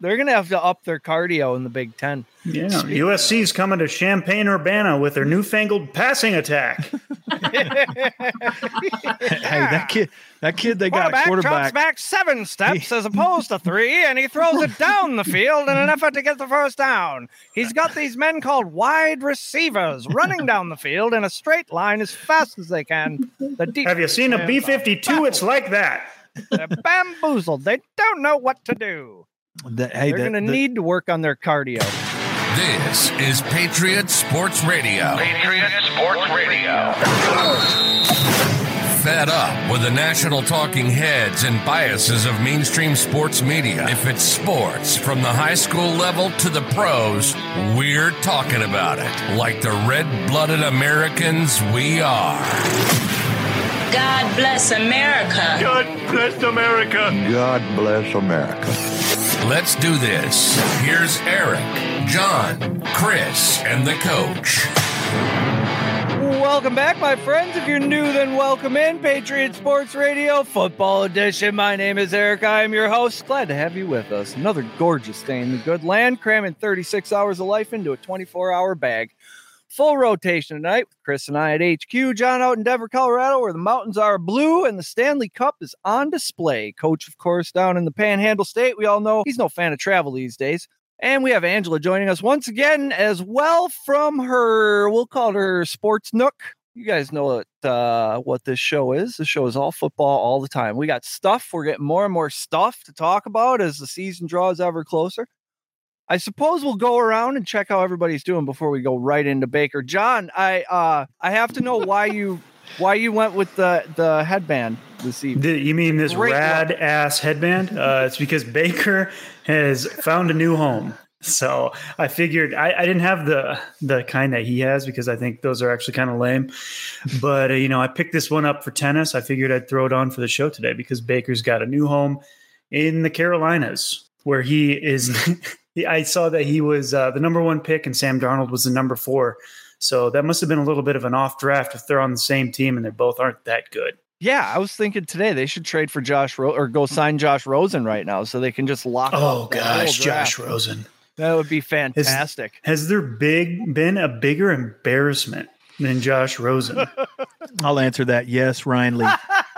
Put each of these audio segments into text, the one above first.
They're going to have to up their cardio in the Big Ten. Yeah, USC's coming to Champaign Urbana with their newfangled passing attack. hey, that kid, that kid, they got a quarterback. back seven steps as opposed to three, and he throws it down the field in an effort to get the first down. He's got these men called wide receivers running down the field in a straight line as fast as they can. The Have you seen a B fifty two? It's like that. They're bamboozled. They don't know what to do. The, hey, They're the- going to the- need to work on their cardio. This is Patriot Sports Radio. Patriot Sports Radio. Fed up with the national talking heads and biases of mainstream sports media. If it's sports from the high school level to the pros, we're talking about it. Like the red blooded Americans we are. God bless America. God bless America. God bless America. Let's do this. Here's Eric, John, Chris, and the coach. Welcome back, my friends. If you're new, then welcome in Patriot Sports Radio Football Edition. My name is Eric. I am your host. Glad to have you with us. Another gorgeous day in the good land, cramming 36 hours of life into a 24 hour bag. Full rotation tonight with Chris and I at HQ. John out in Denver, Colorado, where the mountains are blue and the Stanley Cup is on display. Coach, of course, down in the Panhandle State. We all know he's no fan of travel these days. And we have Angela joining us once again as well from her, we'll call her sports nook. You guys know what uh, what this show is. The show is all football all the time. We got stuff. We're getting more and more stuff to talk about as the season draws ever closer. I suppose we'll go around and check how everybody's doing before we go right into Baker. John, I uh, I have to know why you why you went with the the headband this evening. The- you mean this Great rad ass headband? Uh, it's because Baker has found a new home. So I figured I, I didn't have the the kind that he has because I think those are actually kind of lame. But uh, you know, I picked this one up for tennis. I figured I'd throw it on for the show today because Baker's got a new home in the Carolinas where he is. I saw that he was uh, the number one pick and Sam Darnold was the number four. So that must have been a little bit of an off draft if they're on the same team and they both aren't that good. Yeah, I was thinking today they should trade for Josh Ro- or go sign Josh Rosen right now so they can just lock Oh up that gosh. Josh Rosen. That would be fantastic. Has there big been a bigger embarrassment than Josh Rosen? I'll answer that. Yes, Ryan Leaf.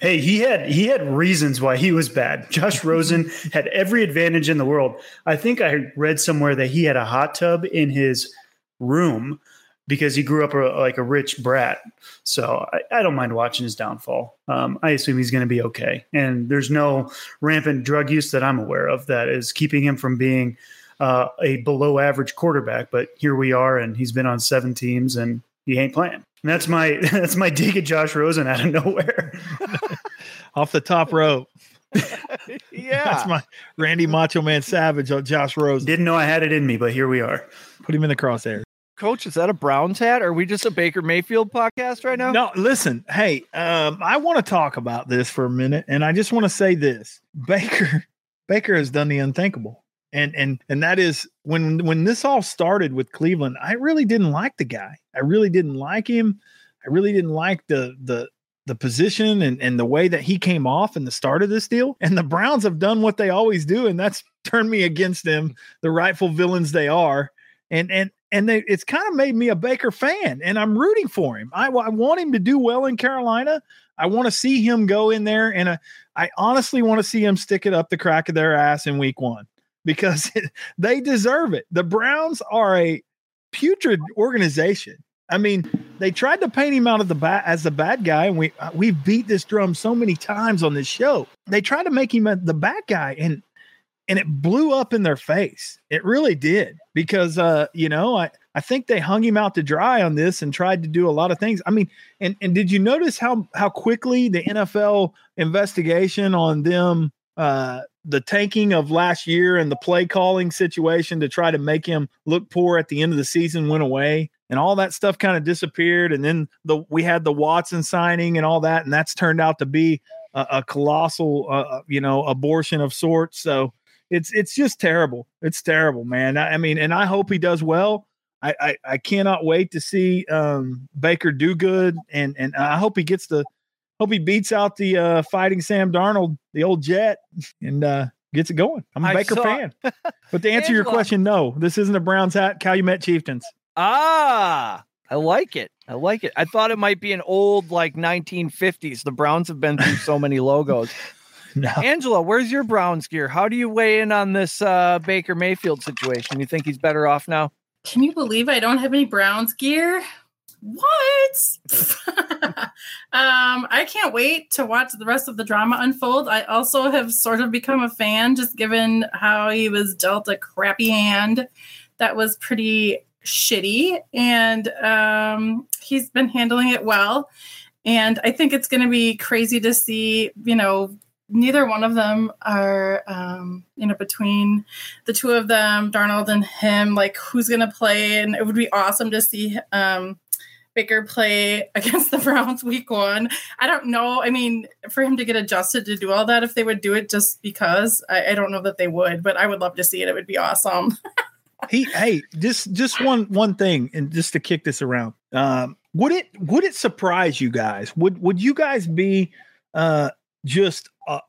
hey, he had he had reasons why he was bad. Josh Rosen had every advantage in the world. I think I read somewhere that he had a hot tub in his room because he grew up a, like a rich brat. So I, I don't mind watching his downfall. Um, I assume he's going to be okay. And there's no rampant drug use that I'm aware of that is keeping him from being uh, a below average quarterback. But here we are, and he's been on seven teams, and he ain't playing. And that's my that's my dig at Josh Rosen out of nowhere. Off the top rope. yeah. That's my Randy Macho Man Savage on Josh Rosen. Didn't know I had it in me, but here we are. Put him in the crosshair. Coach, is that a Browns hat? Are we just a Baker Mayfield podcast right now? No, listen. Hey, um, I want to talk about this for a minute, and I just want to say this: Baker, Baker has done the unthinkable, and and and that is when when this all started with Cleveland. I really didn't like the guy. I really didn't like him. I really didn't like the the the position and and the way that he came off in the start of this deal. And the Browns have done what they always do, and that's turned me against them, the rightful villains they are. And and and they, it's kind of made me a Baker fan, and I'm rooting for him. I, I want him to do well in Carolina. I want to see him go in there, and uh, I honestly want to see him stick it up the crack of their ass in Week One because they deserve it. The Browns are a putrid organization. I mean, they tried to paint him out of the bat as the bad guy, and we uh, we've beat this drum so many times on this show. They tried to make him the bad guy, and and it blew up in their face. It really did because uh, you know, I I think they hung him out to dry on this and tried to do a lot of things. I mean, and and did you notice how how quickly the NFL investigation on them uh the tanking of last year and the play calling situation to try to make him look poor at the end of the season went away and all that stuff kind of disappeared and then the we had the Watson signing and all that and that's turned out to be a, a colossal uh, you know abortion of sorts so it's it's just terrible. It's terrible, man. I, I mean, and I hope he does well. I, I, I cannot wait to see um, Baker do good, and and I hope he gets the hope he beats out the uh, fighting Sam Darnold, the old Jet, and uh, gets it going. I'm a I Baker saw- fan. But to answer your question, no, this isn't a Browns hat. Calumet Chieftains. Ah, I like it. I like it. I thought it might be an old like 1950s. The Browns have been through so many logos. No. Angela, where's your Browns gear? How do you weigh in on this uh, Baker Mayfield situation? You think he's better off now? Can you believe I don't have any Browns gear? What? um, I can't wait to watch the rest of the drama unfold. I also have sort of become a fan, just given how he was dealt a crappy hand that was pretty shitty, and um, he's been handling it well. And I think it's going to be crazy to see, you know, neither one of them are, um, you know, between the two of them, Darnold and him, like who's going to play. And it would be awesome to see um, Baker play against the Browns week one. I don't know. I mean, for him to get adjusted to do all that, if they would do it just because, I, I don't know that they would, but I would love to see it. It would be awesome. he hey just just one one thing and just to kick this around um would it would it surprise you guys would would you guys be uh just uh,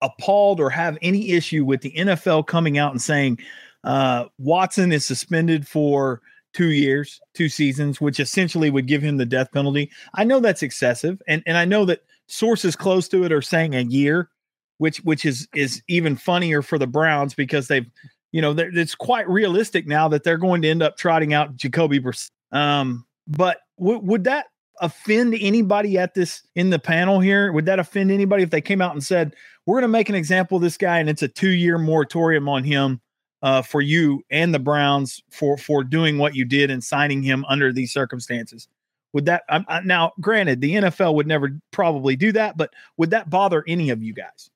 appalled or have any issue with the NFL coming out and saying uh Watson is suspended for 2 years 2 seasons which essentially would give him the death penalty i know that's excessive and and i know that sources close to it are saying a year which which is is even funnier for the Browns because they've you know, it's quite realistic now that they're going to end up trotting out Jacoby. Um, but w- would that offend anybody at this in the panel here? Would that offend anybody if they came out and said, "We're going to make an example of this guy, and it's a two-year moratorium on him uh, for you and the Browns for for doing what you did and signing him under these circumstances"? Would that um, uh, now? Granted, the NFL would never probably do that, but would that bother any of you guys?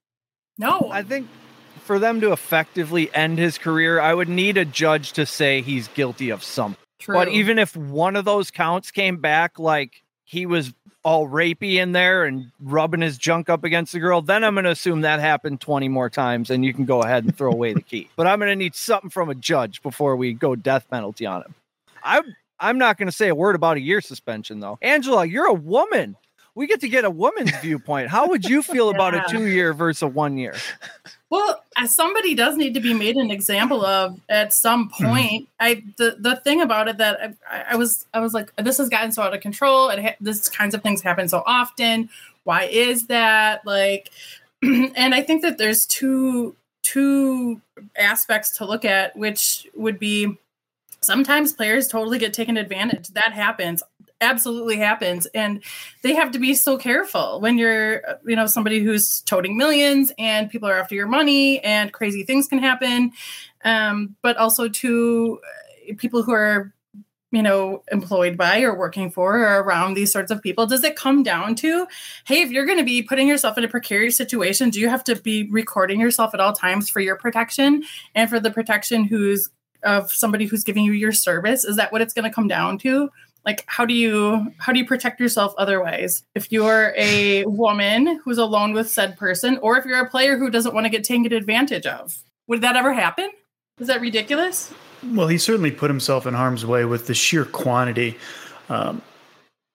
no, I think for them to effectively end his career, I would need a judge to say he's guilty of something. true. But even if one of those counts came back like he was all rapey in there and rubbing his junk up against the girl, then I'm going to assume that happened 20 more times and you can go ahead and throw away the key. But I'm going to need something from a judge before we go death penalty on him. I'm I'm not going to say a word about a year suspension though. Angela, you're a woman. We get to get a woman's viewpoint. How would you feel about a 2 year versus a 1 year? Well, as somebody does need to be made an example of at some mm-hmm. point. I the the thing about it that I, I was I was like, this has gotten so out of control. It ha- this kinds of things happen so often. Why is that? Like, and I think that there's two two aspects to look at, which would be sometimes players totally get taken advantage. That happens. Absolutely happens. And they have to be so careful when you're, you know, somebody who's toting millions and people are after your money and crazy things can happen. Um, but also to uh, people who are, you know, employed by or working for or around these sorts of people. Does it come down to, hey, if you're going to be putting yourself in a precarious situation, do you have to be recording yourself at all times for your protection and for the protection who's of somebody who's giving you your service? Is that what it's going to come down to? Like how do you how do you protect yourself otherwise if you're a woman who's alone with said person or if you're a player who doesn't want to get taken advantage of would that ever happen is that ridiculous Well, he certainly put himself in harm's way with the sheer quantity. Um,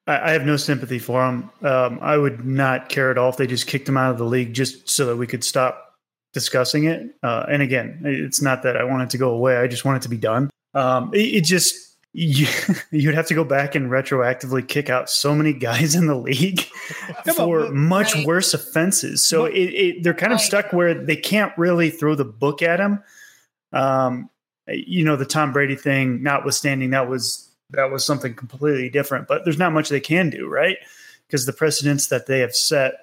I, I have no sympathy for him. Um, I would not care at all if they just kicked him out of the league just so that we could stop discussing it. Uh, and again, it's not that I want it to go away. I just want it to be done. Um, it, it just you, you'd have to go back and retroactively kick out so many guys in the league for much Right. worse offenses. So it, it, they're kind of Right. stuck where they can't really throw the book at him. Um, you know, the Tom Brady thing, notwithstanding, that was that was something completely different. But there's not much they can do, right? Because the precedents that they have set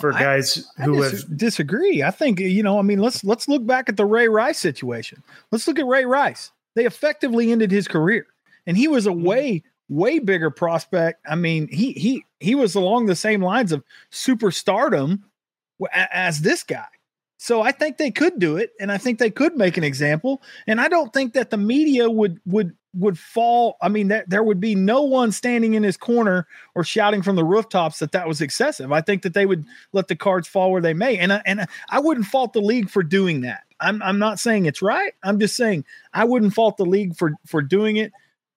for I- guys I who dis- have disagree. I think you know. I mean, let's let's look back at the Ray Rice situation. Let's look at Ray Rice. They effectively ended his career, and he was a mm-hmm. way way bigger prospect. I mean, he he he was along the same lines of superstardom as this guy. So I think they could do it, and I think they could make an example. And I don't think that the media would would would fall. I mean, that there would be no one standing in his corner or shouting from the rooftops that that was excessive. I think that they would let the cards fall where they may, and I, and I wouldn't fault the league for doing that. I'm I'm not saying it's right. I'm just saying I wouldn't fault the league for for doing it.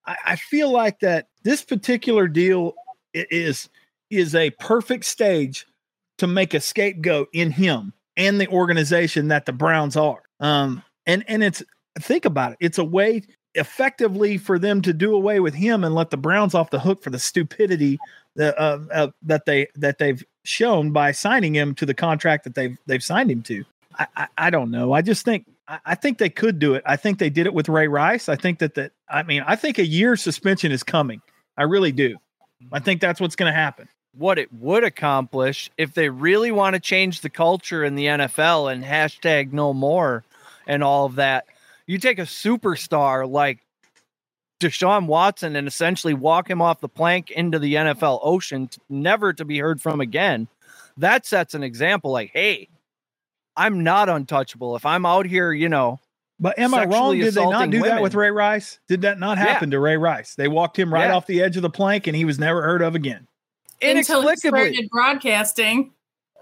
I, I feel like that this particular deal is is a perfect stage to make a scapegoat in him and the organization that the Browns are. Um, and and it's think about it. It's a way effectively for them to do away with him and let the Browns off the hook for the stupidity that uh, uh, that they that they've shown by signing him to the contract that they've they've signed him to. I, I, I don't know. I just think I, I think they could do it. I think they did it with Ray Rice. I think that that I mean I think a year suspension is coming. I really do. I mm-hmm. think that's what's going to happen. What it would accomplish if they really want to change the culture in the NFL and hashtag no more and all of that. You take a superstar like Deshaun Watson and essentially walk him off the plank into the NFL ocean, never to be heard from again. That sets an example like, hey, I'm not untouchable. If I'm out here, you know, But am I wrong? Did they not assaulting do that with. Ray Rice? Did that not happen to Ray Rice? They walked him right Yeah. off the edge of the plank and he was never heard of again. Until he inexplicably. started broadcasting.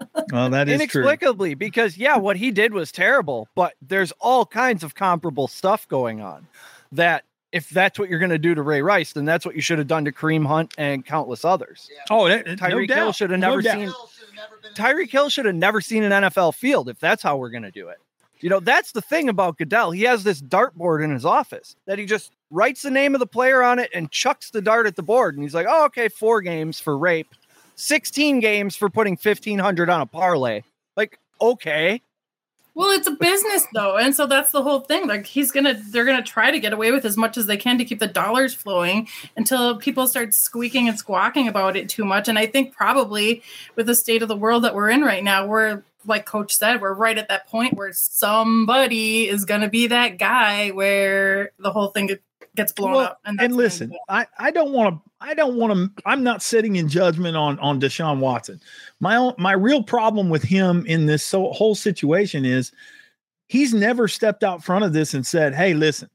Well, that is true. inexplicably because yeah what he did was terrible but there's all kinds of comparable stuff going on that if that's what you're going to do to ray rice then that's what you should have done to kareem hunt and countless others Oh, that, no tyreek hill should have No never doubt. Tyreek hill should have never seen an nfl field if that's how we're going to do it. You know that's the thing about goodell. He has this dartboard in his office that he just writes the name of the player on it and chucks the dart at the board and he's like oh okay four games for rape 16 games for putting 1500 on a parlay. Like okay Well, it's a business though, and so that's the whole thing. Like he's gonna, they're gonna try to get away with as much as they can to keep the dollars flowing until people start squeaking and squawking about it too much. And I think probably with the state of the world that we're in right now, we're like Coach said, we're right at that point where somebody is gonna be that guy where the whole thing gets blown Well, up. and that's listen, I, I don't want to I don't want to I'm not sitting in judgment on on Deshaun Watson. My own my real problem with him in this so, whole situation is he's never stepped out front of this and said, "Hey, listen.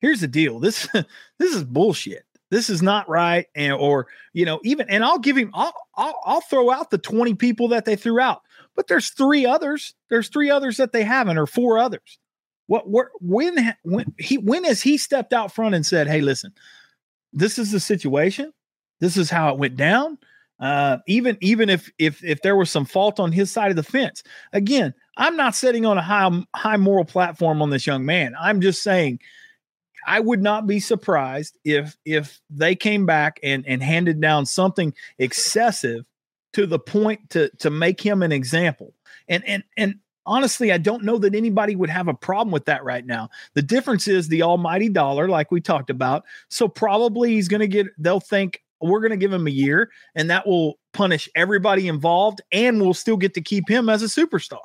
Here's the deal. This this is bullshit. This is not right." And or, you know, even and I'll give him I'll I'll, I'll throw out the 20 people that they threw out. But there's three others. There's three others that they haven't or four others. What where, when when he when has he stepped out front and said, "Hey, listen, this is the situation. This is how it went down." Uh, even even if if if there was some fault on his side of the fence, again, I'm not sitting on a high high moral platform on this young man. I'm just saying, I would not be surprised if if they came back and and handed down something excessive to the point to to make him an example. And and and honestly, I don't know that anybody would have a problem with that right now. The difference is the almighty dollar, like we talked about. So probably he's going to get. They'll think we're going to give him a year, and that will punish everybody involved, and we'll still get to keep him as a superstar.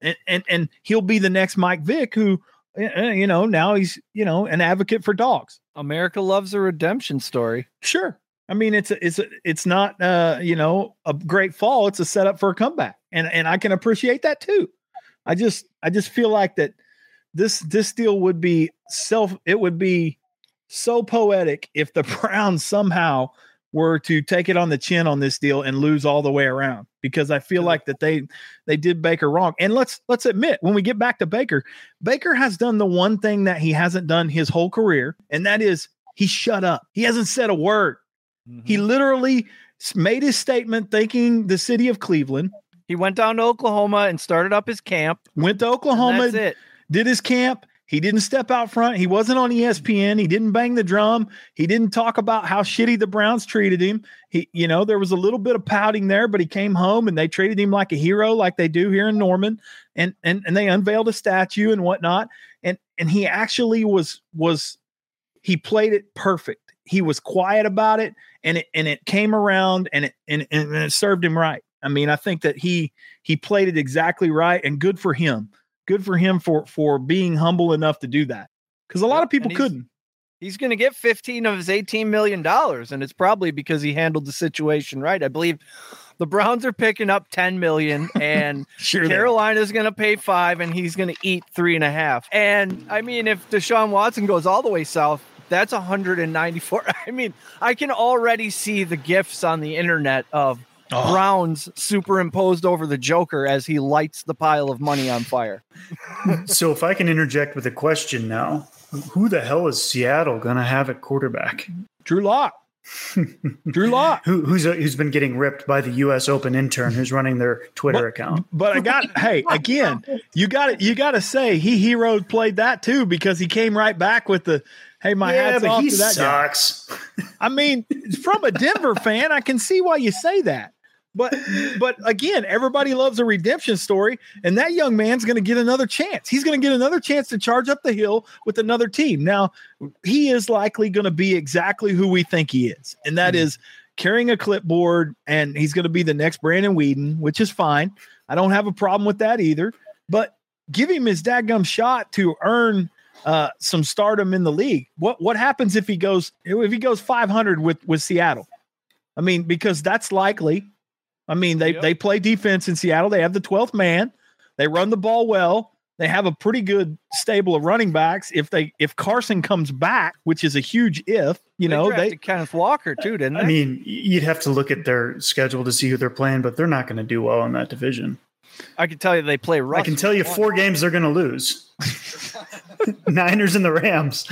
And and and he'll be the next Mike Vick, who uh, you know now he's you know an advocate for dogs. America loves a redemption story. Sure. I mean, it's a, it's a, it's not uh, you know a great fall. It's a setup for a comeback, and and I can appreciate that too. I just I just feel like that this this deal would be self. It would be so poetic if the Browns somehow were to take it on the chin on this deal and lose all the way around because I feel like that they they did Baker wrong. And let's let's admit when we get back to Baker, Baker has done the one thing that he hasn't done his whole career, and that is he shut up. He hasn't said a word. He mm-hmm. literally made his statement thanking the city of Cleveland, He went down to Oklahoma and started up his camp. went to Oklahoma, that's it. did his camp. He didn't step out front. He wasn't on ESPN. He didn't bang the drum. He didn't talk about how shitty the Browns treated him. He, you know, there was a little bit of pouting there, but he came home and they treated him like a hero, like they do here in Norman, and and and they unveiled a statue and whatnot. And and he actually was was he played it perfect. He was quiet about it, and it and it came around and it and, and it served him right. I mean, I think that he he played it exactly right, and good for him good for him for for being humble enough to do that because a lot of people he's- couldn't He's going to get 15 of his 18 million dollars and it's probably because he handled the situation right. I believe the Browns are picking up 10 million and sure Carolina's going to pay 5 and he's going to eat three and a half. And I mean if Deshaun Watson goes all the way south, that's 194. I mean, I can already see the gifs on the internet of Oh. Browns superimposed over the Joker as he lights the pile of money on fire. So if I can interject with a question now, who the hell is Seattle going to have at quarterback? drew lock Drew Lock. Who, who's uh, who's been getting ripped by the U.S. Open intern who's running their Twitter But- account? But I got hey again. You got to You got to say he hero played that too because he came right back with the hey my yeah, hats off he to that guy. sucks. I mean, from a Denver fan, I can see why you say that. But but again, everybody loves a redemption story, and that young man's going to get another chance. He's going to get another chance to charge up the hill with another team. Now, he is likely going to be exactly who we think he is, and that is carrying a clipboard, and he's going to be the next Brandon Weeden, which is fine. I don't have a problem with that either. But give him his dadgum shot to earn uh, some stardom in the league. What what happens if he goes if he goes 500 with with Seattle? I mean, because that's likely. I mean, they Yep. they play defense in Seattle. They have the 12th man. They run the ball well. They have a pretty good stable of running backs. If they if Carson comes back, which is a huge if, you know, they Kenneth Walker too, didn't they? I mean, you'd have to look at their schedule to see who they're playing, but they're not going to do well in that division. I can tell you they play. Russ I can tell you one. four games they're going to lose. Niners and the Rams.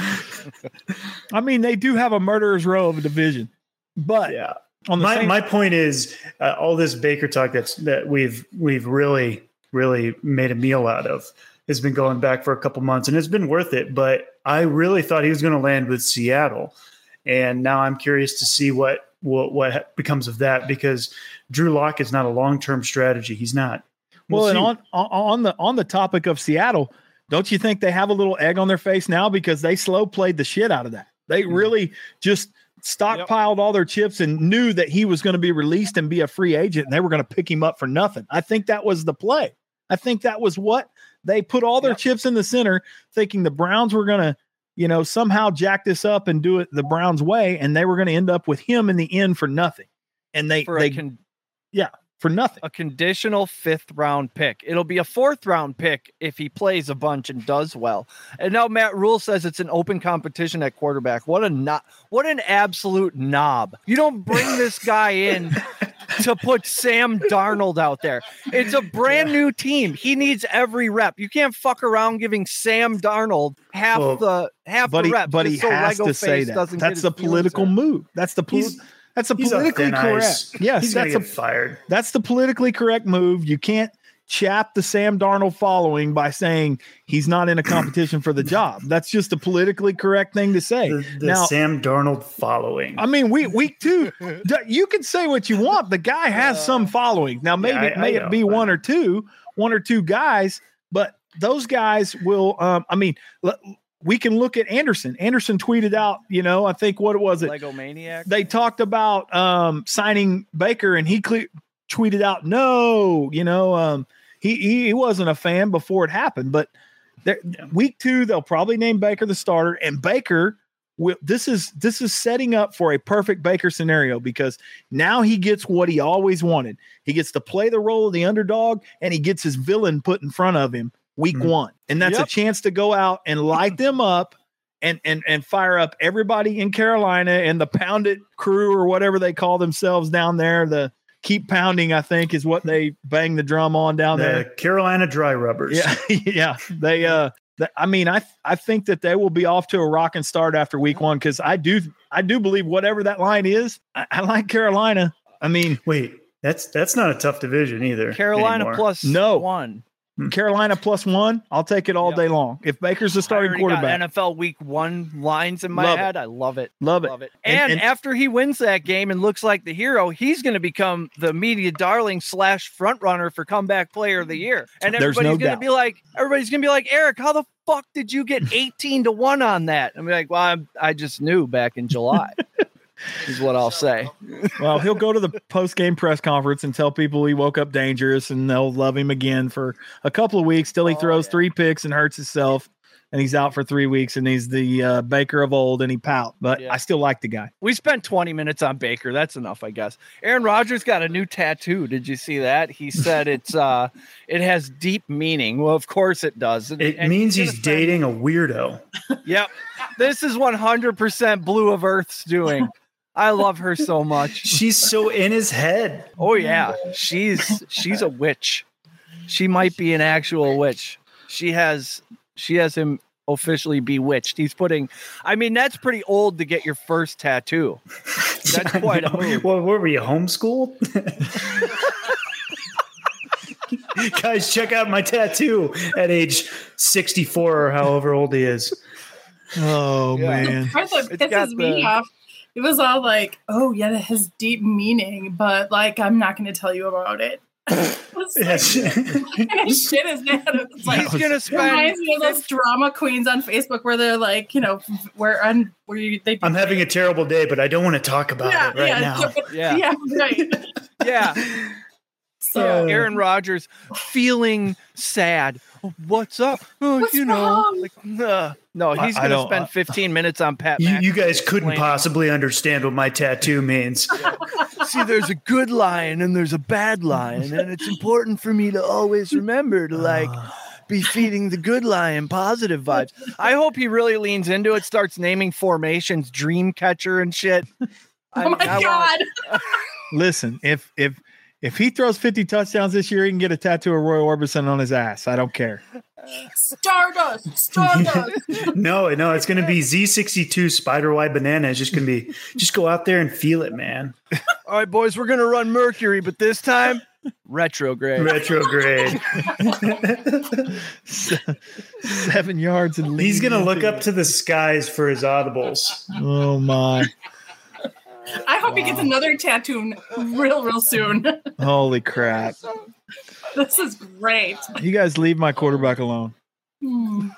I mean, they do have a murderer's row of a division. But Yeah. My same my point is uh, all this Baker talk that's that we've we've really really made a meal out of has been going back for a couple months and it's been worth it. But I really thought he was going to land with Seattle, and now I'm curious to see what what what becomes of that because Drew Lock is not a long term strategy. He's not. Well, and on on on the on the topic of Seattle, don't you think they have a little egg on their face now because they slow played the shit out of that? They Mm-hmm. really just stockpiled all their chips and knew that he was going to be released and be a free agent, and they were going to pick him up for nothing. I think that was the play. I think that was what they put all their Yep. chips in the center, thinking the Browns were going to, you know, somehow jack this up and do it the Browns way, and they were going to end up with him in the end for nothing. And they for they a, con- for nothing. a conditional fifth round pick. It'll be a fourth round pick if he plays a bunch and does well. And now Matt Rhule says it's an open competition at quarterback. What a not what an absolute knob. You don't bring this guy in to put Sam Darnold out there. It's a brand new team. He needs every rep. You can't fuck around giving Sam Darnold half Well, the half the he, reps. but he so has Lego to say that. That's the political move. That's the He's- that's a politically thin correct. ice. Yes, he's that's a fired. that's the politically correct move. You can't chap the Sam Darnold following by saying he's not in a competition for the job. That's just a politically correct thing to say. The, the now, Sam Darnold following. I mean, week week two, you can say what you want. The guy has some following. Now, maybe I- I may know, it be but- one or two, one or two guys, but those guys will. Um, I mean, l- we can look at Anderson. Anderson tweeted out, you know, I think what was it? Lego Maniac. They talked about um, signing Baker, and he cle- tweeted out, "No, you know, um, he, he he wasn't a fan before it happened." But there, week two, they'll probably name Baker the starter, and Baker. Will, this is this is setting up for a perfect Baker scenario because now he gets what he always wanted. He gets to play the role of the underdog, and he gets his villain put in front of him week Mhm. one, and that's Yep. a chance to go out and light them up and and and fire up everybody in Carolina and the pounded crew or whatever they call themselves down there. The keep pounding, I think, is what they bang the drum on down the there. Carolina Dry Rubbers. Yeah, yeah. They uh th- I mean, I I think that they will be off to a rocking start after week one because I do I do believe whatever that line is, I, I like Carolina. I mean, Wait, that's that's not a tough division either. Carolina anymore. plus No. one. Hmm. Carolina plus one, I'll take it all Yeah. day long. If Baker's the starting quarterback, NFL Week One lines in my Love it. head. I love it. love it. Love it. And- And, and- after he wins that game and looks like the hero, he's going to become the media darling slash front runner for comeback player of the year. And everybody's no going to be like, everybody's going to be like, Eric, how the fuck did you get 18 to one on that? I'm like, well, I'm, I just knew back in July. is what I'll say. Well, he'll go to the post game press conference and tell people he woke up dangerous and they'll love him again for a couple of weeks till he Oh, throws yeah. three picks and hurts himself and he's out for three weeks and he's the uh, Baker of old and he pout. But Yeah. I still like the guy. We spent 20 minutes on Baker. That's enough, I guess. Aaron Rodgers got a new tattoo. Did you see that? He said it's uh it has deep meaning. Well, of course it does. And- It and means gonna he's spend- dating a weirdo. Yep. This is 100% Blu of Earth's doing. I love her so much. She's so in his head. Oh yeah, she's she's a witch. She might be an actual witch. She has she has him officially bewitched. He's putting, I mean, that's pretty old to get your first tattoo. That's quite a move. Well, were we homeschooled? Guys, check out my tattoo at age 64 or however old he is. Oh Yeah. man. part that It's pisses me off. It was all like, "Oh yeah, that has deep meaning," but like, I'm not going to tell you about it. It's like, Yes. what kind of shit is that? It's like, He's gonna spend. reminds me of those drama queens on Facebook where they're like, you know, where on where you they. I'm having a terrible day, but I don't want to talk about yeah, it right yeah, now. Yeah. yeah, right. Yeah, So Aaron Rodgers feeling sad. What's up? Oh, What's you know, like, uh, no, he's I gonna don't- spend 15 minutes on Pat. You, you guys couldn't explaining, possibly understand what my tattoo means. See, there's a good lion and there's a bad lion, and it's important for me to always remember to like be feeding the good lion positive vibes. I hope he really leans into it, starts naming formations, dream catcher and shit. I oh mean, my I want- god, Listen, if if if he throws 50 touchdowns this year, he can get a tattoo of Roy Orbison on his ass. I don't care. Stardust, Stardust. No, no, it's going to be Z62 spider wide banana. It's just going to be, just go out there and feel it, man. All right, boys, we're gonna run Mercury, but this time retrograde. Retrograde. Seven yards and He's going to look up to the skies for his audibles. Oh my! I hope he gets another tattoo real, real soon. Holy crap! this is great. You guys leave my quarterback alone. Hmm.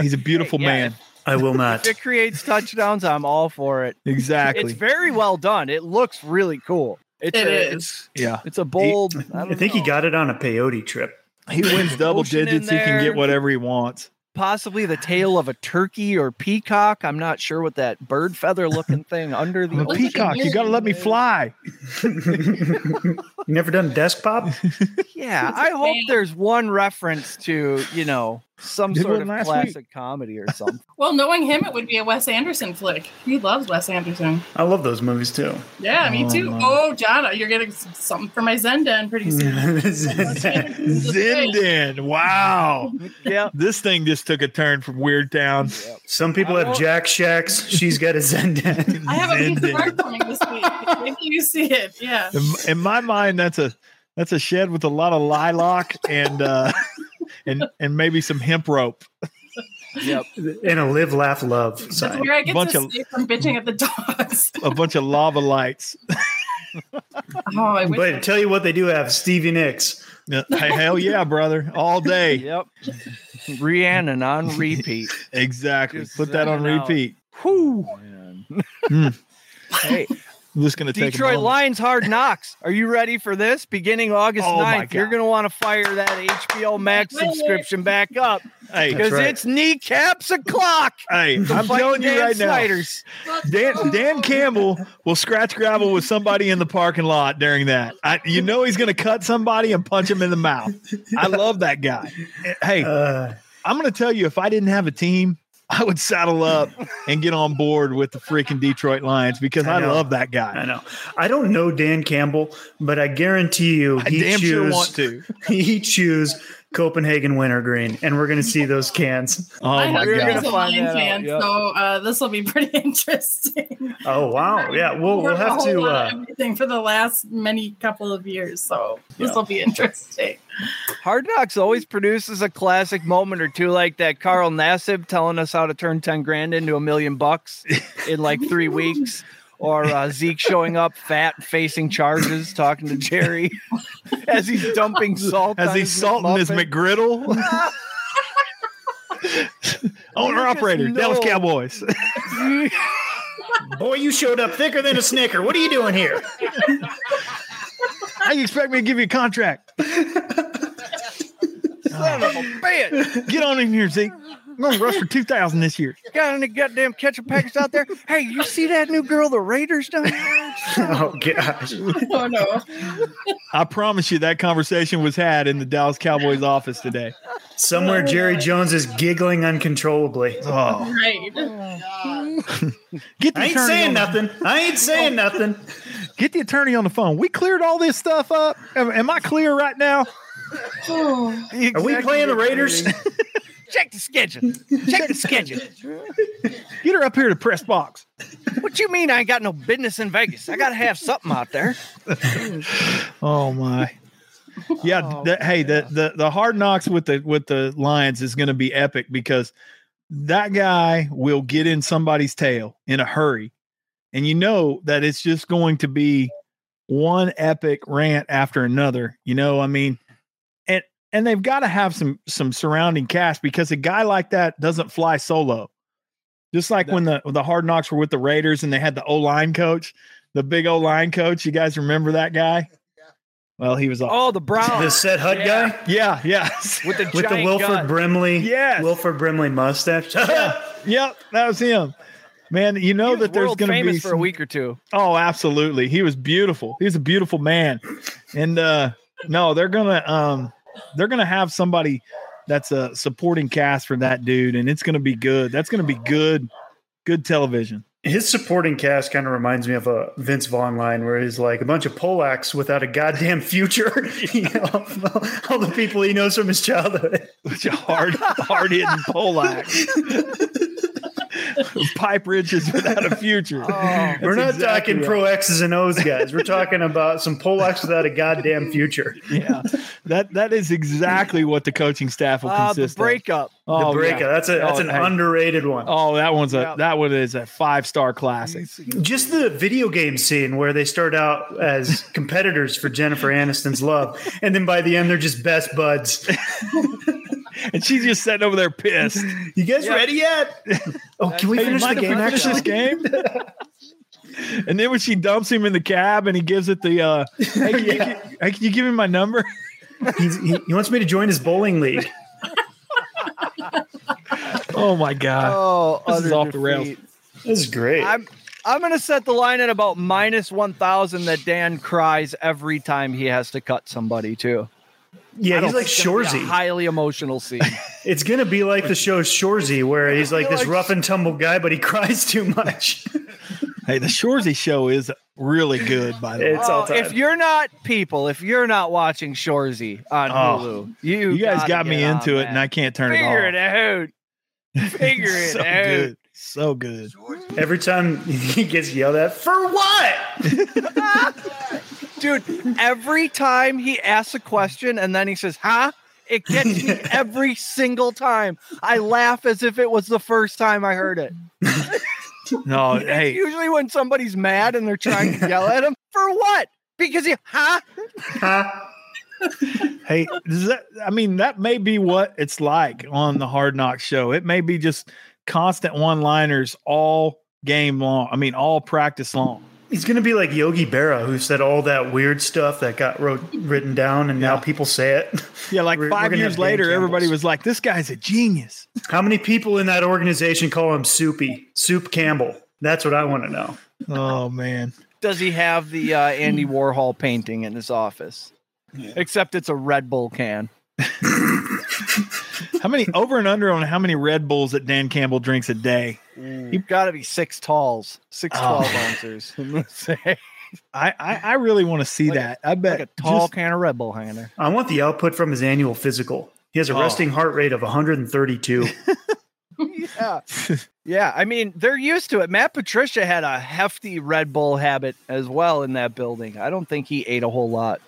He's a beautiful Yeah. man. I will not. If it creates touchdowns, I'm all for it. Exactly. It's very well done. It looks really cool. It's It a, is. It's, yeah. it's a bold. I, I don't think he got it on a peyote trip. He wins double digits. He can get whatever he wants. Possibly the tail of a turkey or peacock. I'm not sure what that bird feather looking thing under the ocean peacock. You got to let me fly. you never done desk pop? Yeah, I hope there's one reference to you know some Did sort of last classic comedy or something. Well, knowing him, it would be a Wes Anderson flick. He loves Wes Anderson. I love those movies too. Yeah, me Oh, too. my. Oh, Jana, you're getting something for my Zendan pretty soon. Zindan. Wow. yeah, This thing just took a turn from Weird Town. Some people have Jack Shacks. She's got a Zendan. I have a piece of Zendan. art coming this week. Maybe you see it. Yeah. In, in my mind, that's a that's a shed with a lot of lilac and uh, and and maybe some hemp rope. yep. and a live, laugh, love That's where I get Bunch to of- stay from bitching at the dogs. a bunch of lava lights. Oh, I wish. But I- tell you what they do have Stevie Nicks. Hey, hell yeah, brother, all day. Yep. Rhiannon on repeat. Exactly. Just Put that on out. repeat. Oh, Whew. Man. Hmm. hey, I'm just gonna take Detroit. Lions Hard Knocks. Are you ready for this? Beginning August Oh, 9th, you're going to want to fire that HBO Max subscription back up Hey, because right. it's kneecaps o'clock. hey, I'm telling you Dan right now. Dan, Dan Campbell will scratch gravel with somebody in the parking lot during that. I, you know he's going to cut somebody and punch him in the mouth. I love that guy. Hey, Uh, I'm going to tell you, if I didn't have a team, I would saddle up and get on board with the freaking Detroit Lions because I I, love that guy. I know. I don't know Dan Campbell, but I guarantee you I he damn choose sure want to. he choose Copenhagen wintergreen, and we're going to see those cans. Oh my my You're gonna a god! find Lion fan, yep. so uh, this will be pretty interesting. Oh wow, yeah. We'll we'll have to. Uh, everything for the last many couple of years, so this Yeah. will be interesting. Hard Knocks always produces a classic moment or two, like that Carl Nassib telling us how to turn 10 grand into a million bucks in like three weeks. Or uh, Zeke showing up fat, facing charges, talking to Jerry as he's dumping salt. As on he's his salting his McGriddle. Owner You just operator, Dallas know. Cowboys. boy, you showed up thicker than a snicker. What are you doing here? How you expect me to give you a contract? Son of a bitch. Get on in here, Zeke. I'm gonna rush for two thousand this year. Got any goddamn ketchup packets out there? Hey, you see that new girl the Raiders done? Oh gosh. Oh no! I promise you that conversation was had in the Dallas Cowboys office today. Somewhere Jerry Jones is giggling uncontrollably. Oh, Right. Oh, get the I ain't saying on the- nothing. I ain't saying nothing. Get the attorney on the phone. We cleared all this stuff up. Am, am I clear right now? Oh. Are we playing the Raiders? Check the schedule. Check the schedule. Get her up here to press box. What you mean I ain't got no business in Vegas? I got to have something out there. Oh my. Yeah, Oh, the, hey, the, the the hard knocks with the with the Lions is going to be epic because that guy will get in somebody's tail in a hurry, and you know that it's just going to be one epic rant after another. You know, I mean, and and they've got to have some some surrounding cast because a guy like that doesn't fly solo. Just like when the the hard knocks were with the Raiders and they had the O line coach, the big O line coach. You guys remember that guy? Well, he was all Oh, the Brown. The set hut Yeah. guy yeah, yeah, with the with the Wilford gun. Brimley, yeah, Wilford Brimley mustache. yep, that was him. Man, you know He was that there's going to famous be for a week or two. Oh, absolutely. He was beautiful. He was a beautiful man. And uh no, they're gonna um they're gonna have somebody that's a supporting cast for that dude, and it's gonna be good. That's gonna be good, good television. His supporting cast kind of reminds me of a Vince Vaughn line where he's like a bunch of Polacks without a goddamn future. You know, all the people he knows from his childhood. Which a hard, hard hitting Polak. Pipe riches without a future. Oh, We're not exactly talking right. pro X's and O's guys. We're talking about some Polacks without a goddamn future. Yeah, that that is exactly what the coaching staff will Uh, the consist of. breakup. The Oh, breakup. yeah. That's a that's Oh, an hey. underrated one. Oh, that one's a Yeah. that one is a five star classic. Just the video game scene where they start out as competitors for Jennifer Aniston's love, and then by the end they're just best buds. And she's just sitting over there pissed. You guys Yeah. ready yet? Oh, can we Hey, finish the mind if we game? finish this Actually, game? and then when she dumps him in the cab and he gives it the uh hey, can, you, Yeah. hey, can you give me my number? He's, he, he wants me to join his bowling league. Oh my god. Oh, This is utter off the rails. defeat. This is great. I'm I'm gonna set the line at about minus one thousand that Dan cries every time he has to cut somebody too. Yeah, he's like think it's gonna be a Shoresy. highly emotional scene. It's gonna be like the show Shoresy, where he's like this like- rough and tumble guy, but he cries too much. Hey, the Shoresy show is really good by the way. It's all Oh, time. if you're not people, if you're not watching Shoresy on Oh, Hulu, you You guys gotta me get on into it that. and I can't turn figure it off. Figure it off. out. Figure it so out. good. So good. Every time he gets yelled at, for what? Dude, every time he asks a question and then he says, huh? It gets me every single time. I laugh as if it was the first time I heard it. No, It's hey, usually when somebody's mad and they're trying to yell at him. For what? Because he, huh? Huh? Hey, does that, I mean, that may be what it's like on the Hard Knock show. It may be just constant one liners all game long. I mean, all practice long. He's gonna be like Yogi Berra, who said all that weird stuff that got wrote written down, and now people say it. Yeah, like We're- we're five years later, everybody was like, this guy's a genius. How many people in that organization call him Soupy, Soup Campbell? That's what I want to know. Oh, man. Does he have the uh, Andy Warhol painting in his office? Except it's a Red Bull can. How many over and under on how many Red Bulls that Dan Campbell drinks a day? Mm. You've got to be six talls, six Oh. 12 ounces. I'm gonna say. I, I, I really want to see Like that. I bet Like a tall just- can of Red Bull hanging there. I want the output from his annual physical. He has a Oh. resting heart rate of 132. Yeah. Yeah. I mean, they're used to it. Matt Patricia had a hefty Red Bull habit as well in that building. I don't think he ate a whole lot.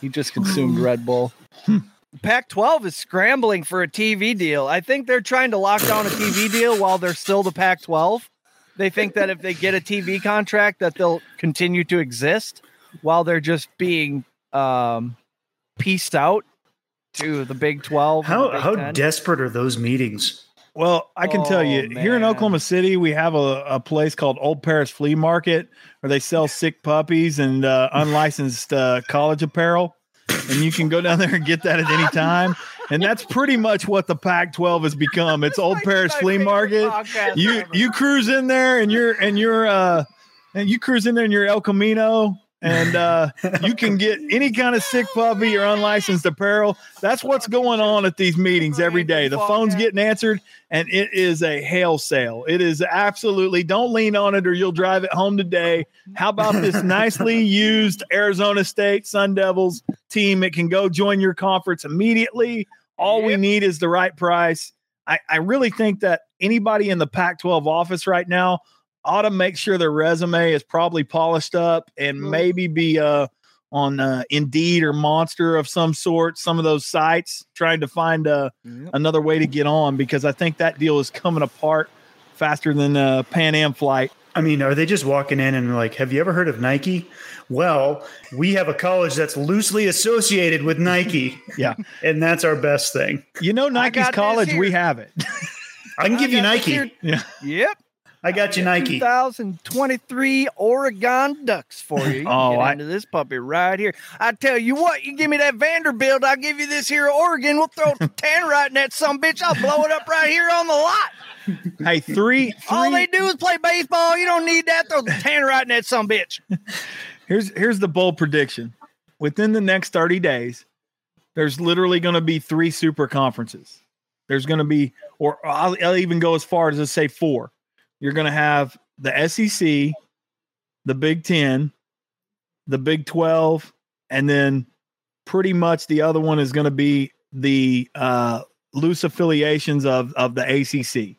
He just consumed Red Bull. Hmm. Pac 12 is scrambling for a TV deal. I think they're trying to lock down a TV deal while they're still the Pac 12. They think that if they get a TV contract, that they'll continue to exist while they're just being um, pieced out to the Big 12. how Big how 10. desperate are those meetings? Well, I can tell Oh, you here in. Oklahoma City, we have a, a place called Old Paris Flea Market where they sell sick puppies and uh, unlicensed uh, college apparel. And you can go down there and get that at any time. And that's pretty much what the Pac 12 has become. It's Old Like Paris Flea Market. You ever. you cruise in there and you're and you're uh and you cruise in there in your El Camino and uh you can get any kind of sick puppy or unlicensed apparel. That's what's going on at these meetings every day. The phone's getting answered and it is a hail sale. It is absolutely don't lean on it or you'll drive it home today. How about this nicely used Arizona State Sun Devils team? It can go join your conference immediately. All we need is the right price. I, I really think that anybody in the Pac 12 office right now ought to make sure their resume is probably polished up and Mhm. maybe be uh, on uh, Indeed or Monster of some sort, some of those sites, trying to find uh, Yep. another way to get on because I think that deal is coming apart faster than a Pan Am flight. I mean, are they just walking in and like, have you ever heard of Nike? Well, we have a college that's loosely associated with Nike. Yeah. and that's our best thing. You know, Nike's got this college, we have it. I can I give you Nike. yeah. Yep. I got you Nike. 2023 Oregon Ducks for you. You Oh, get I- into this puppy right here. I tell you what, you give me that Vanderbilt, I'll give you this here Oregon. We'll throw 10 right in that some bitch. I'll blow it up right here on the lot. Hey, three, All they do is play baseball. You don't need that. Throw the 10 right in that some bitch. Here's here's the bold prediction. Within the next 30 days, there's literally going to be three super conferences. There's going to be, or I'll, I'll even go as far as to say four. You're going to have the SEC, the Big Ten, the Big 12, and then pretty much the other one is going to be the uh, loose affiliations of, of the ACC.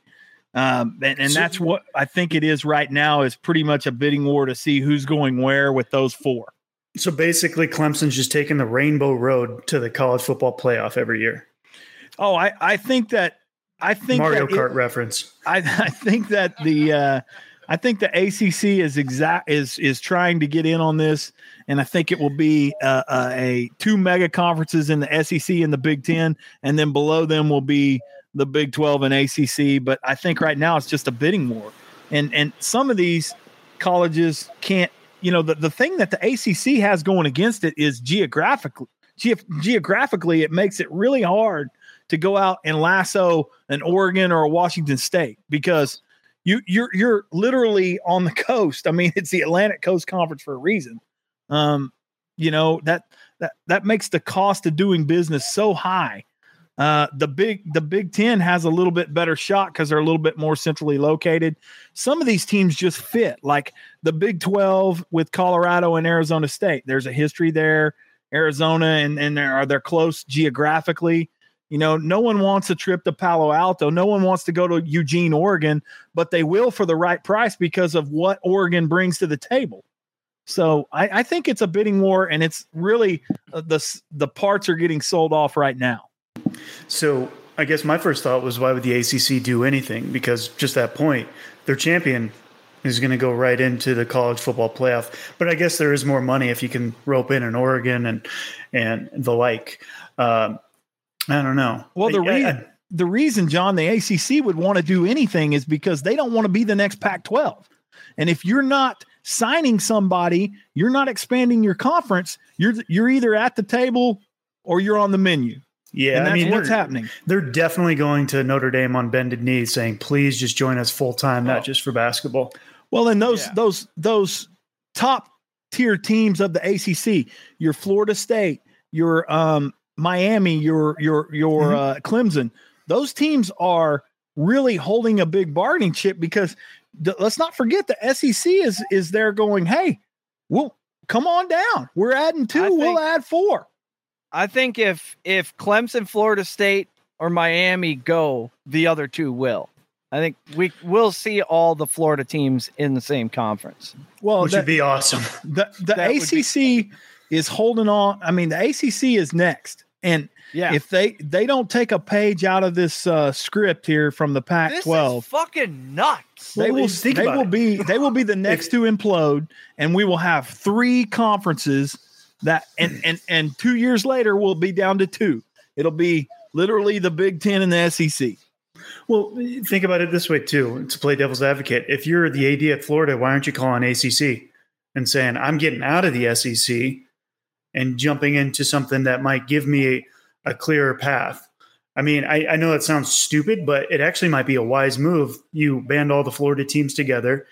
Um, and, and So- that's what I think it is right now is pretty much a bidding war to see who's going where with those four. So basically, Clemson's just taking the rainbow road to the college football playoff every year. Oh, I, I think that I think Mario that it- Kart reference. I, I think that the uh, I think the ACC is exact is is trying to get in on this, and I think it will be uh, uh, a two mega conferences in the SEC and the Big Ten, and then below them will be the Big Twelve and ACC. But I think right now it's just a bidding war, and and some of these colleges can't. You know, the, the thing that the ACC has going against it is geographically. Geographically, it makes it really hard to go out and lasso an Oregon or a Washington State because you you're you're literally on the coast. I mean, it's the Atlantic Coast Conference for a reason. Um, you know that that that makes the cost of doing business so high. Uh, the big the Big Ten has a little bit better shot because they're a little bit more centrally located. Some of these teams just fit, like the Big Twelve with Colorado and Arizona State. There's a history there. Arizona and and are they're close geographically. You know, no one wants a trip to Palo Alto. No one wants to go to Eugene, Oregon, but they will for the right price because of what Oregon brings to the table. So I, I think it's a bidding war, and it's really uh, the the parts are getting sold off right now. So I guess my first thought was, why would the ACC do anything? Because just that point, their champion is going to go right into the college football playoff. But I guess there is more money if you can rope in an Oregon and and the like. Um, I don't know. Well, the I- I- reason the reason John the ACC would want to do anything is because they don't want to be the next Pac-12. And if you're not signing somebody, you're not expanding your conference. You're you're either at the table or you're on the menu. yeah, and I that's mean, what's happening. They're definitely going to Notre Dame on bended knee, saying, "Please just join us full time, Oh. not just for basketball." Well, and those Yeah. those those top tier teams of the ACC, your Florida State, your um, Miami, your your your Mhm. uh, Clemson, those teams are really holding a big bargaining chip because th- let's not forget the SEC is is there going, hey, well, come on down. We're adding two, I we'll think- add four. I think if if Clemson, Florida State, or Miami go, the other two will. I think we will see all the Florida teams in the same conference. Well, which that- would be awesome. the the that would be- ACC is holding on. I mean, the ACC is next, and Yeah. if they they don't take a page out of this uh, script here from the this Pac-12, is fucking nuts. they Well, will think they will it. be they will be the next to implode, and we will have three conferences that and and and two years later we'll be down to two. It'll be literally the Big Ten and the SEC. Well, think about it this way too. To play devil's advocate, if you're the AD at Florida, why aren't you calling ACC and saying I'm getting out of the SEC and jumping into something that might give me a, a clearer path? I mean, I, I know that sounds stupid, but it actually might be a wise move. You band all the Florida teams together,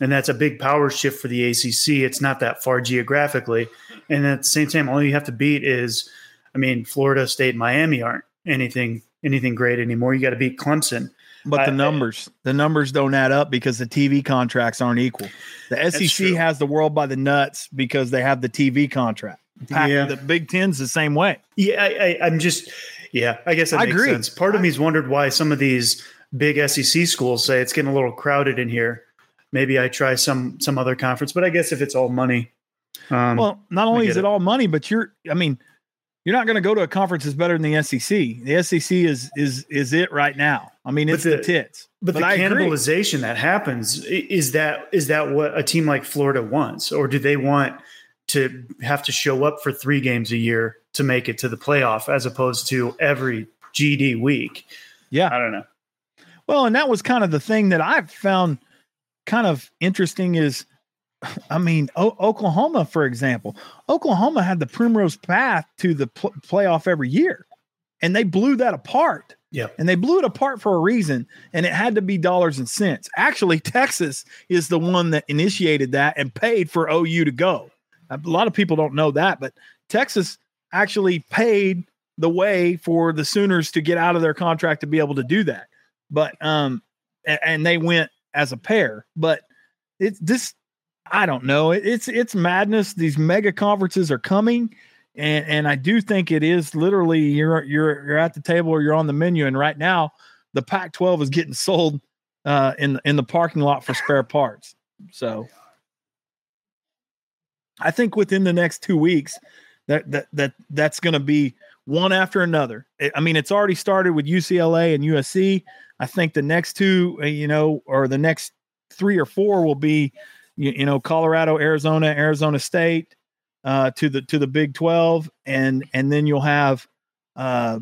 and that's a big power shift for the ACC. It's not that far geographically, and at the same time, all you have to beat is, I mean, Florida State, and Miami aren't anything anything great anymore. You got to beat Clemson. But I- the numbers, the numbers don't add up because the TV contracts aren't equal. The SEC has the world by the nuts because they have the TV contract. Pac- Yeah. The Big Ten's the same way. Yeah, I, I, I'm just Yeah, I guess I makes agree. sense. Part of me's wondered why some of these big SEC schools say it's getting a little crowded in here. Maybe I try some some other conference, but I guess if it's all money, um, Well, not only is it, it. all money, but you're I mean, you're not going to go to a conference that's better than the SEC. The SEC is is is it right now. I mean, it's the, the- tits. But, the I agree. cannibalization that happens is that is that what a team like Florida wants, or do they want to have to show up for three games a year to make it to the playoff, as opposed to every GD week? Yeah. I don't know. Well, and that was kind of the thing that I've found kind of interesting is, I mean, o- Oklahoma, for example, Oklahoma had the primrose path to the pl- playoff every year, and they blew that apart. Yeah. And they blew it apart for a reason, and it had to be dollars and cents. Actually, Texas is the one that initiated that and paid for OU to go. A lot of people don't know that, but Texas actually paid the way for the Sooners to get out of their contract to be able to do that. But um, and they went as a pair. But it's this, I don't know. It's it's madness. These mega conferences are coming, and and I do think it is literally you're you're you're at the table or you're on the menu. And right now, the Pac-12 is getting sold uh, in in the parking lot for spare parts. So. I think within the next two weeks, that that that that's going to be one after another. I- mean, it's already started with UCLA and USC. I think the next two, uh, you know, or the next three or four will be, you, you know, Colorado, Arizona, Arizona State, uh, to the to the Big Twelve, and and then you'll have, uh,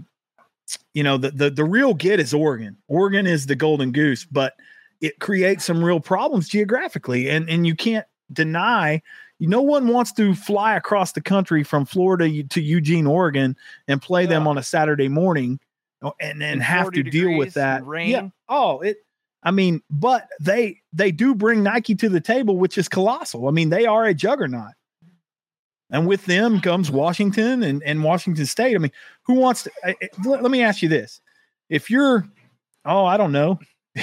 you know, the the the real get is Oregon. Oregon is the golden goose, but it creates some real problems geographically, and and you can't deny no one wants to fly across the country from Florida to Eugene, Oregon, and play them on a Saturday morning, oh, and And have to deal with that rain. Yeah. Oh, it. I mean, but they they do bring Nike to the table, which is colossal. I mean, they are a juggernaut. And with them comes Washington and, and Washington State. I mean, who wants to? I- I- let, let me ask you this: If you're, oh, I don't know,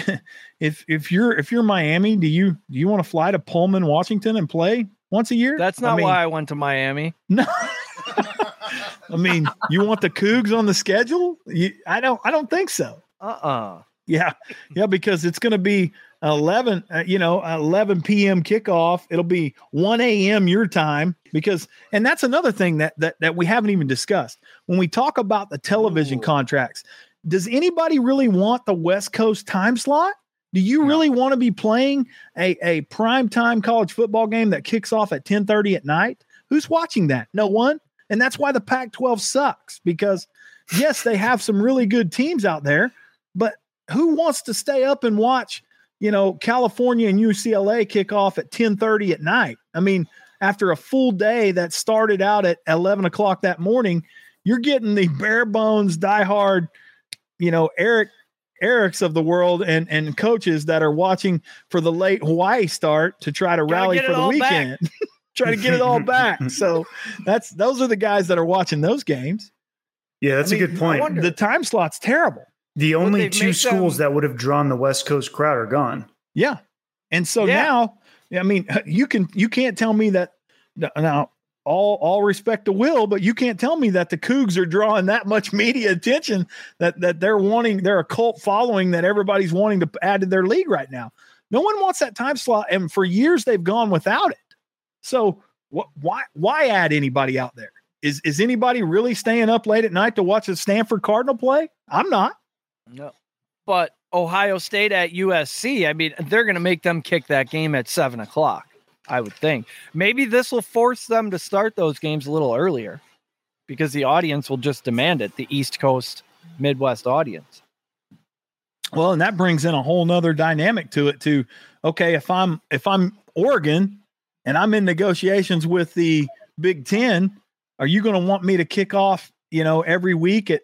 if if you're if you're Miami, do you do you want to fly to Pullman, Washington, and play once a year? That's I not mean, why I went to Miami. No. I mean, you want the Cougs on the schedule? You, I don't. I don't think so. Uh uh Yeah, yeah, because it's going to be eleven. Uh, you know, eleven p.m. kickoff. It'll be one a.m. your time because, and that's another thing that that that we haven't even discussed when we talk about the television Ooh. contracts. Does anybody really want the West Coast time slot? Do you really want to be playing a a prime time college football game that kicks off at ten thirty at night? Who's watching that? No one. And that's why the Pac 12 sucks because, yes, they have some really good teams out there, but who wants to stay up and watch, you know, California and UCLA kick off at 1030 at night? I mean, after a full day that started out at 11 o'clock that morning, you're getting the bare bones, diehard, you know, Eric Eric's of the world and and coaches that are watching for the late Hawaii start to try to Gotta rally for the weekend. try to get it all back. So that's those are the guys that are watching those games. Yeah, that's I a mean, good point. The time slot's terrible. the only they two schools them- that would have drawn the West Coast crowd are gone. Yeah. And so Yeah. now, I mean, you can you can't tell me that now all all respect to Will, but you can't tell me that the Cougs are drawing that much media attention that that they're wanting they're a cult following that everybody's wanting to add to their league right now. No one wants that time slot, and for years they've gone without it. So what why why add anybody out there? Is is anybody really staying up late at night to watch a Stanford Cardinal play? I'm not. No. But Ohio State at USC, I mean, they're going to make them kick that game at seven o'clock, I would think. Maybe this will force them to start those games a little earlier because the audience will just demand it, the East Coast, Midwest audience. Well, and that brings in a whole nother dynamic to it too. Okay, if I'm if I'm Oregon and I'm in negotiations with the Big Ten, are you going to want me to kick off, you know, every week at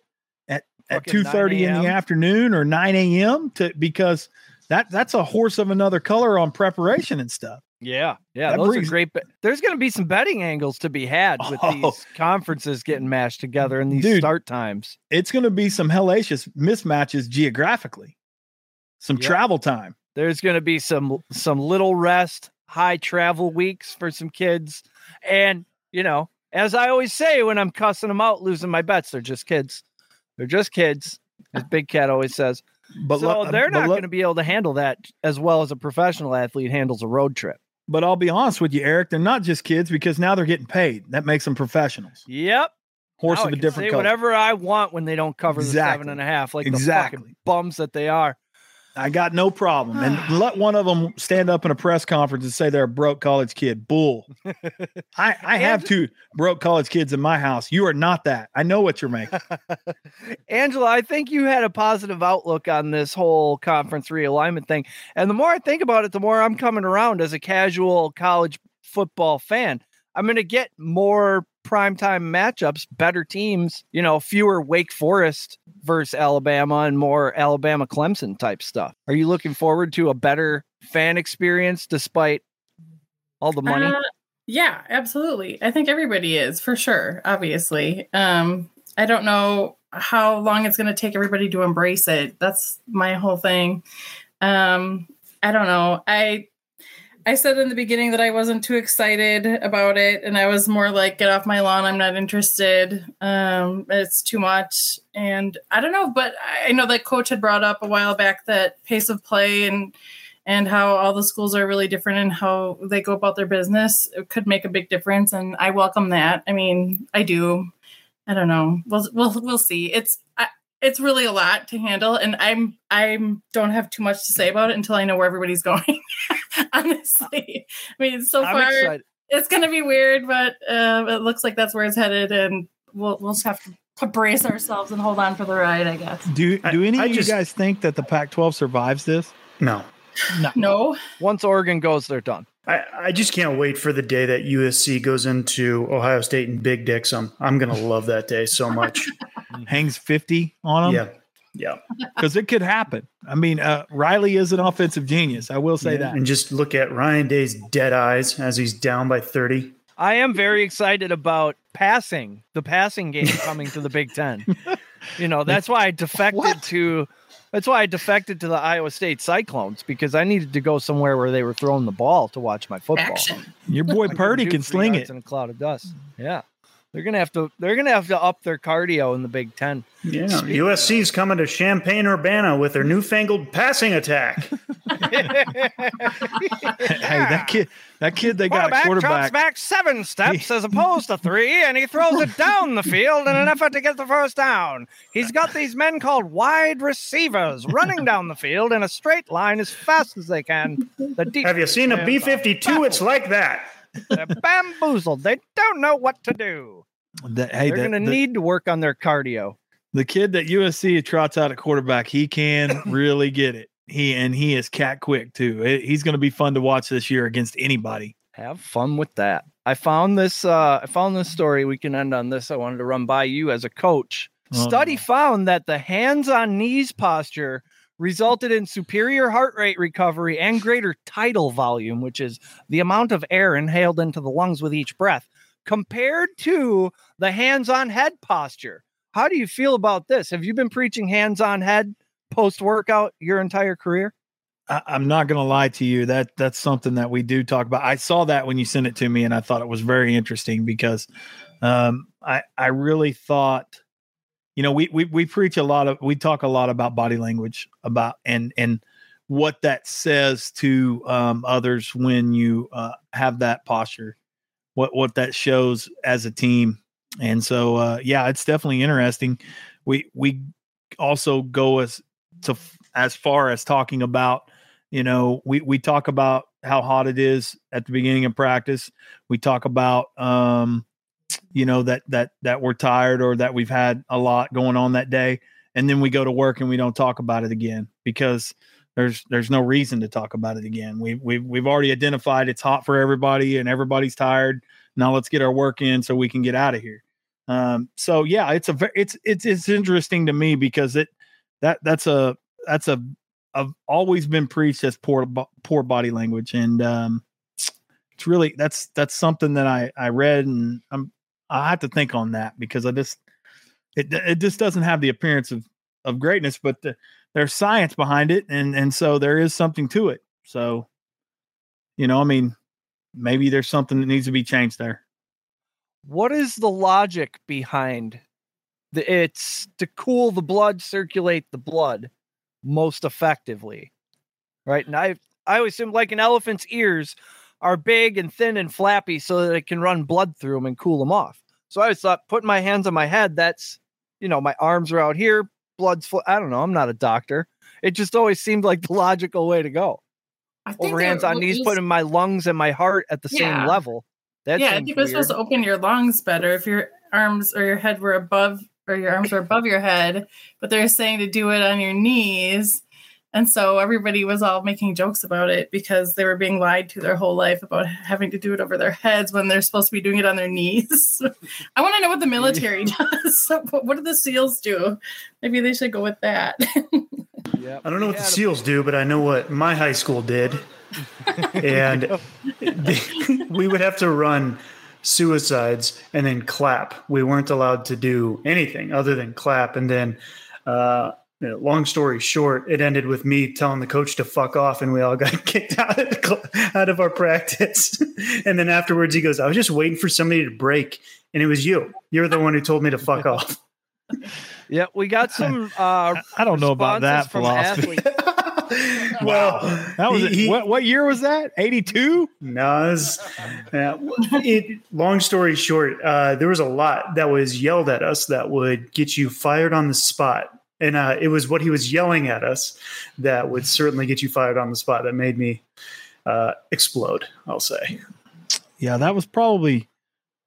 at at two thirty in the afternoon or nine a.m. to because that that's a horse of another color on preparation and stuff. Yeah. Yeah. That those brings- are great. But there's going to be some betting angles to be had with Oh. these conferences getting mashed together and these Dude. start times. It's going to be some hellacious mismatches geographically, some Yeah. travel time. There's going to be some some little rest, high travel weeks for some kids, and you know, as I always say when I'm cussing them out, losing my bets, they're just kids. They're just kids, as Big Cat always says. But so let- they're not let- going to be able to handle that as well as a professional athlete handles a road trip. But I'll be honest with you, Eric. They're not just kids because now they're getting paid. That makes them professionals. Yep. Horse Now of I a different say color. whatever I want when they don't cover the seven and a half, like the fucking bums that they are. I got no problem. And let one of them stand up in a press conference and say they're a broke college kid. Bull. I, I have two broke college kids in my house. You are not that. I know what you're making. Angela, I think you had a positive outlook on this whole conference realignment thing. And the more I think about it, the more I'm coming around as a casual college football fan. I'm going to get more primetime matchups, better teams, you know, fewer Wake Forest versus Alabama and more Alabama Clemson type stuff. Are you looking forward to a better fan experience despite all the money? Uh, yeah, absolutely. I think everybody is for sure. Obviously, um, I don't know how long it's going to take everybody to embrace it. That's my whole thing. Um, I don't know. I I said in the beginning that I wasn't too excited about it, and I was more like, "Get off my lawn! I'm not interested. Um, it's too much." And I don't know, but I know that coach had brought up a while back that pace of play and and how all the schools are really different and how they go about their business it could make a big difference and i welcome that i mean i do i don't know we'll we'll, we'll see it's I, it's really a lot to handle and i'm i'm don't have too much to say about it until i know where everybody's going honestly i mean so I'm far excited. it's going to be weird but uh, it looks like that's where it's headed and we'll we'll just have to, to brace ourselves and hold on for the ride i guess Do do any I of you guys think that the Pac-12 survives this? No. no Once Oregon goes, they're done. I, I just can't wait for the day that USC goes into Ohio State and Big Dicks them. I'm going to love that day so much. Hangs 50 on them? yeah. Yeah. Because it could happen. I mean, uh, Riley is an offensive genius. I will say Yeah, that. And just look at Ryan Day's dead eyes as he's down by 30. I am very excited about passing the passing game coming to the Big Ten. You know, that's why I defected to that's why I defected to the Iowa State Cyclones because I needed to go somewhere where they were throwing the ball to watch my football. action Your boy Purdy can sling yards it. in a cloud of dust. Yeah. They're gonna have to they're gonna have to up their cardio in the Big Ten. Yeah. USC's coming to Champaign Urbana with their newfangled passing attack. Hey, that kid, that kid they got Quarterback, a quarterback. back seven steps as opposed to three, and he throws it down the field in an effort to get the first down. He's got these men called wide receivers running down the field in a straight line as fast as they can. The Have you seen a B 52? It's like that. They're bamboozled. They don't know what to do. The- hey, They're the, going to the- need to work on their cardio. the kid that USC trots out at quarterback, he can really get it. He and he is cat quick too. It- he's going to be fun to watch this year against anybody. Have fun with that. I found this. Uh, I found this story. We can end on this. I wanted to run by you as a coach. Study found that the hands-on knees posture resulted in superior heart rate recovery and greater tidal volume, which is the amount of air inhaled into the lungs with each breath, compared to the hands-on head posture. How do you feel about this? Have you been preaching hands-on head post-workout your entire career? I'm not going to lie to you. That that's something that we do talk about. I saw that when you sent it to me, and I thought it was very interesting because um, I I really thought, you know, we we we preach a lot of we talk a lot about body language about and and what that says to um, others when you uh, have that posture, what what that shows as a team, and so uh, yeah, it's definitely interesting. We we also go as to as far as talking about you know we we talk about how hot it is at the beginning of practice we talk about um you know that that that we're tired or that we've had a lot going on that day. And then we go to work and we don't talk about it again because there's there's no reason to talk about it again. We we've, we've already identified it's hot for everybody and everybody's tired. Now let's get our work in so we can get out of here. Um so yeah it's a it's it's it's interesting to me because it that that's a that's a I've always been preached as poor poor body language, and um, it's really that's that's something that I I read, and I'm I have to think on that because I just it it just doesn't have the appearance of of greatness, but the, there's science behind it, and and so there is something to it. So, you know, I mean, maybe there's something that needs to be changed there. What is the logic behind The- It's to cool the blood, circulate the blood most effectively. Right. And I I always assume like an elephant's ears are big and thin and flappy so that it can run blood through them and cool them off. So I always thought putting my hands on my head, that's you know, my arms are out here, blood's fl- I don't know, I'm not a doctor. It just always seemed like the logical way to go. I Over hands on knees, putting my lungs and my heart at the Yeah. same level. That yeah, I think we're supposed to open your lungs better if your arms or your head were above or your arms were above your head, but they're saying to do it on your knees. And so everybody was all making jokes about it because they were being lied to their whole life about having to do it over their heads when they're supposed to be doing it on their knees. I want to know what the military does. what what do the SEALs do? Maybe they should go with that. Yep. I don't know We what the SEALs do, but I know what my high school did. and we would have to run suicides and then clap. We weren't allowed to do anything other than clap. And then, uh, you know, long story short, it ended with me telling the coach to fuck off, and we all got kicked out of, the cl- out of our practice. and then afterwards, he goes, "I was just waiting for somebody to break, and it was you. You're the one who told me to fuck off." Yeah, we got some. Uh, I don't know about that from philosophy. athletes. well, That was he- he- what, what year was that? 82? No, it was, yeah, it, long story short, uh, there was a lot that was yelled at us that would get you fired on the spot. And uh, it was what he was yelling at us that would certainly get you fired on the spot that made me uh, explode, I'll say. Yeah, that was probably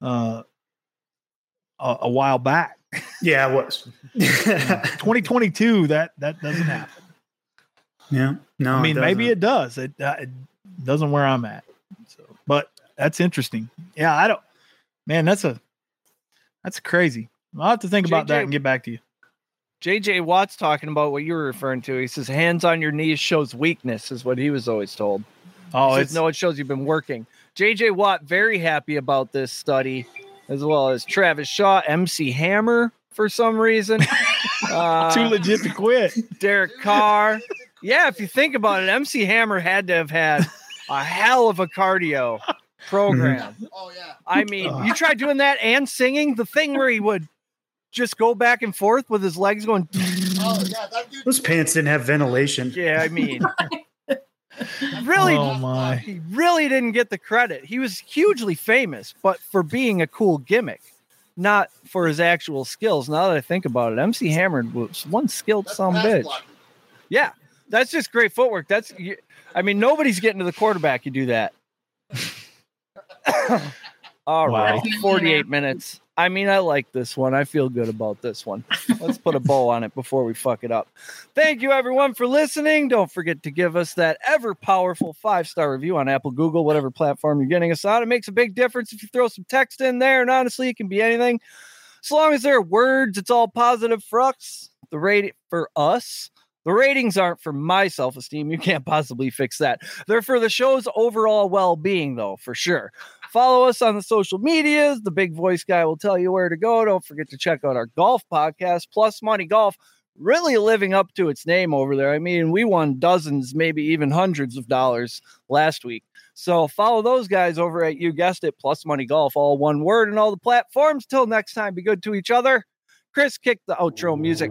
uh, a, a while back. Yeah, it was. 2022, that that doesn't happen. yeah, no. I mean, maybe it does. It, uh, it doesn't where I'm at. So, but that's interesting. Yeah, I don't. Man, that's a that's crazy. I'll have to think about that and get back to you. JJ Watt's talking about what you were referring to. He says hands on your knees shows weakness, is what he was always told. Oh, He says, it's no, it shows you've been working. JJ Watt very happy about this study, as well as Travis Shaw, MC Hammer for some reason. uh, too legit to quit. Derek Carr. Yeah, if you think about it, MC Hammer had to have had a hell of a cardio program. Oh yeah. I mean, you try doing that and singing the thing where he would just go back and forth with his legs going. Oh yeah. That dude. Those pants didn't have ventilation. Yeah, I mean, really, Oh my! he really didn't get the credit. He was hugely famous, but for being a cool gimmick, not for his actual skills. Now that I think about it, MC Hammer was one skilled That's some bitch. blocking. Yeah, that's just great footwork. That's, I mean, nobody's getting to the quarterback. You do that. All Wow. right, 48 minutes. I mean, I like this one. I feel good about this one. Let's put a bow on it before we fuck it up. Thank you, everyone, for listening. Don't forget to give us that ever powerful five star review on Apple, Google, whatever platform you're getting us on. It makes a big difference if you throw some text in there. And honestly, it can be anything. As long as there are words, it's all positive for us. The rate for us. The ratings aren't for my self esteem. You can't possibly fix that. They're for the show's overall well being, though, for sure. Follow us on the social medias. The big voice guy will tell you where to go. Don't forget to check out our golf podcast, Plus Money Golf. Really living up to its name over there. I mean, we won dozens, maybe even hundreds of dollars last week. So follow those guys over at you guessed it, Plus Money Golf, all one word, and all the platforms. Till next time, be good to each other. Chris, kick the outro music.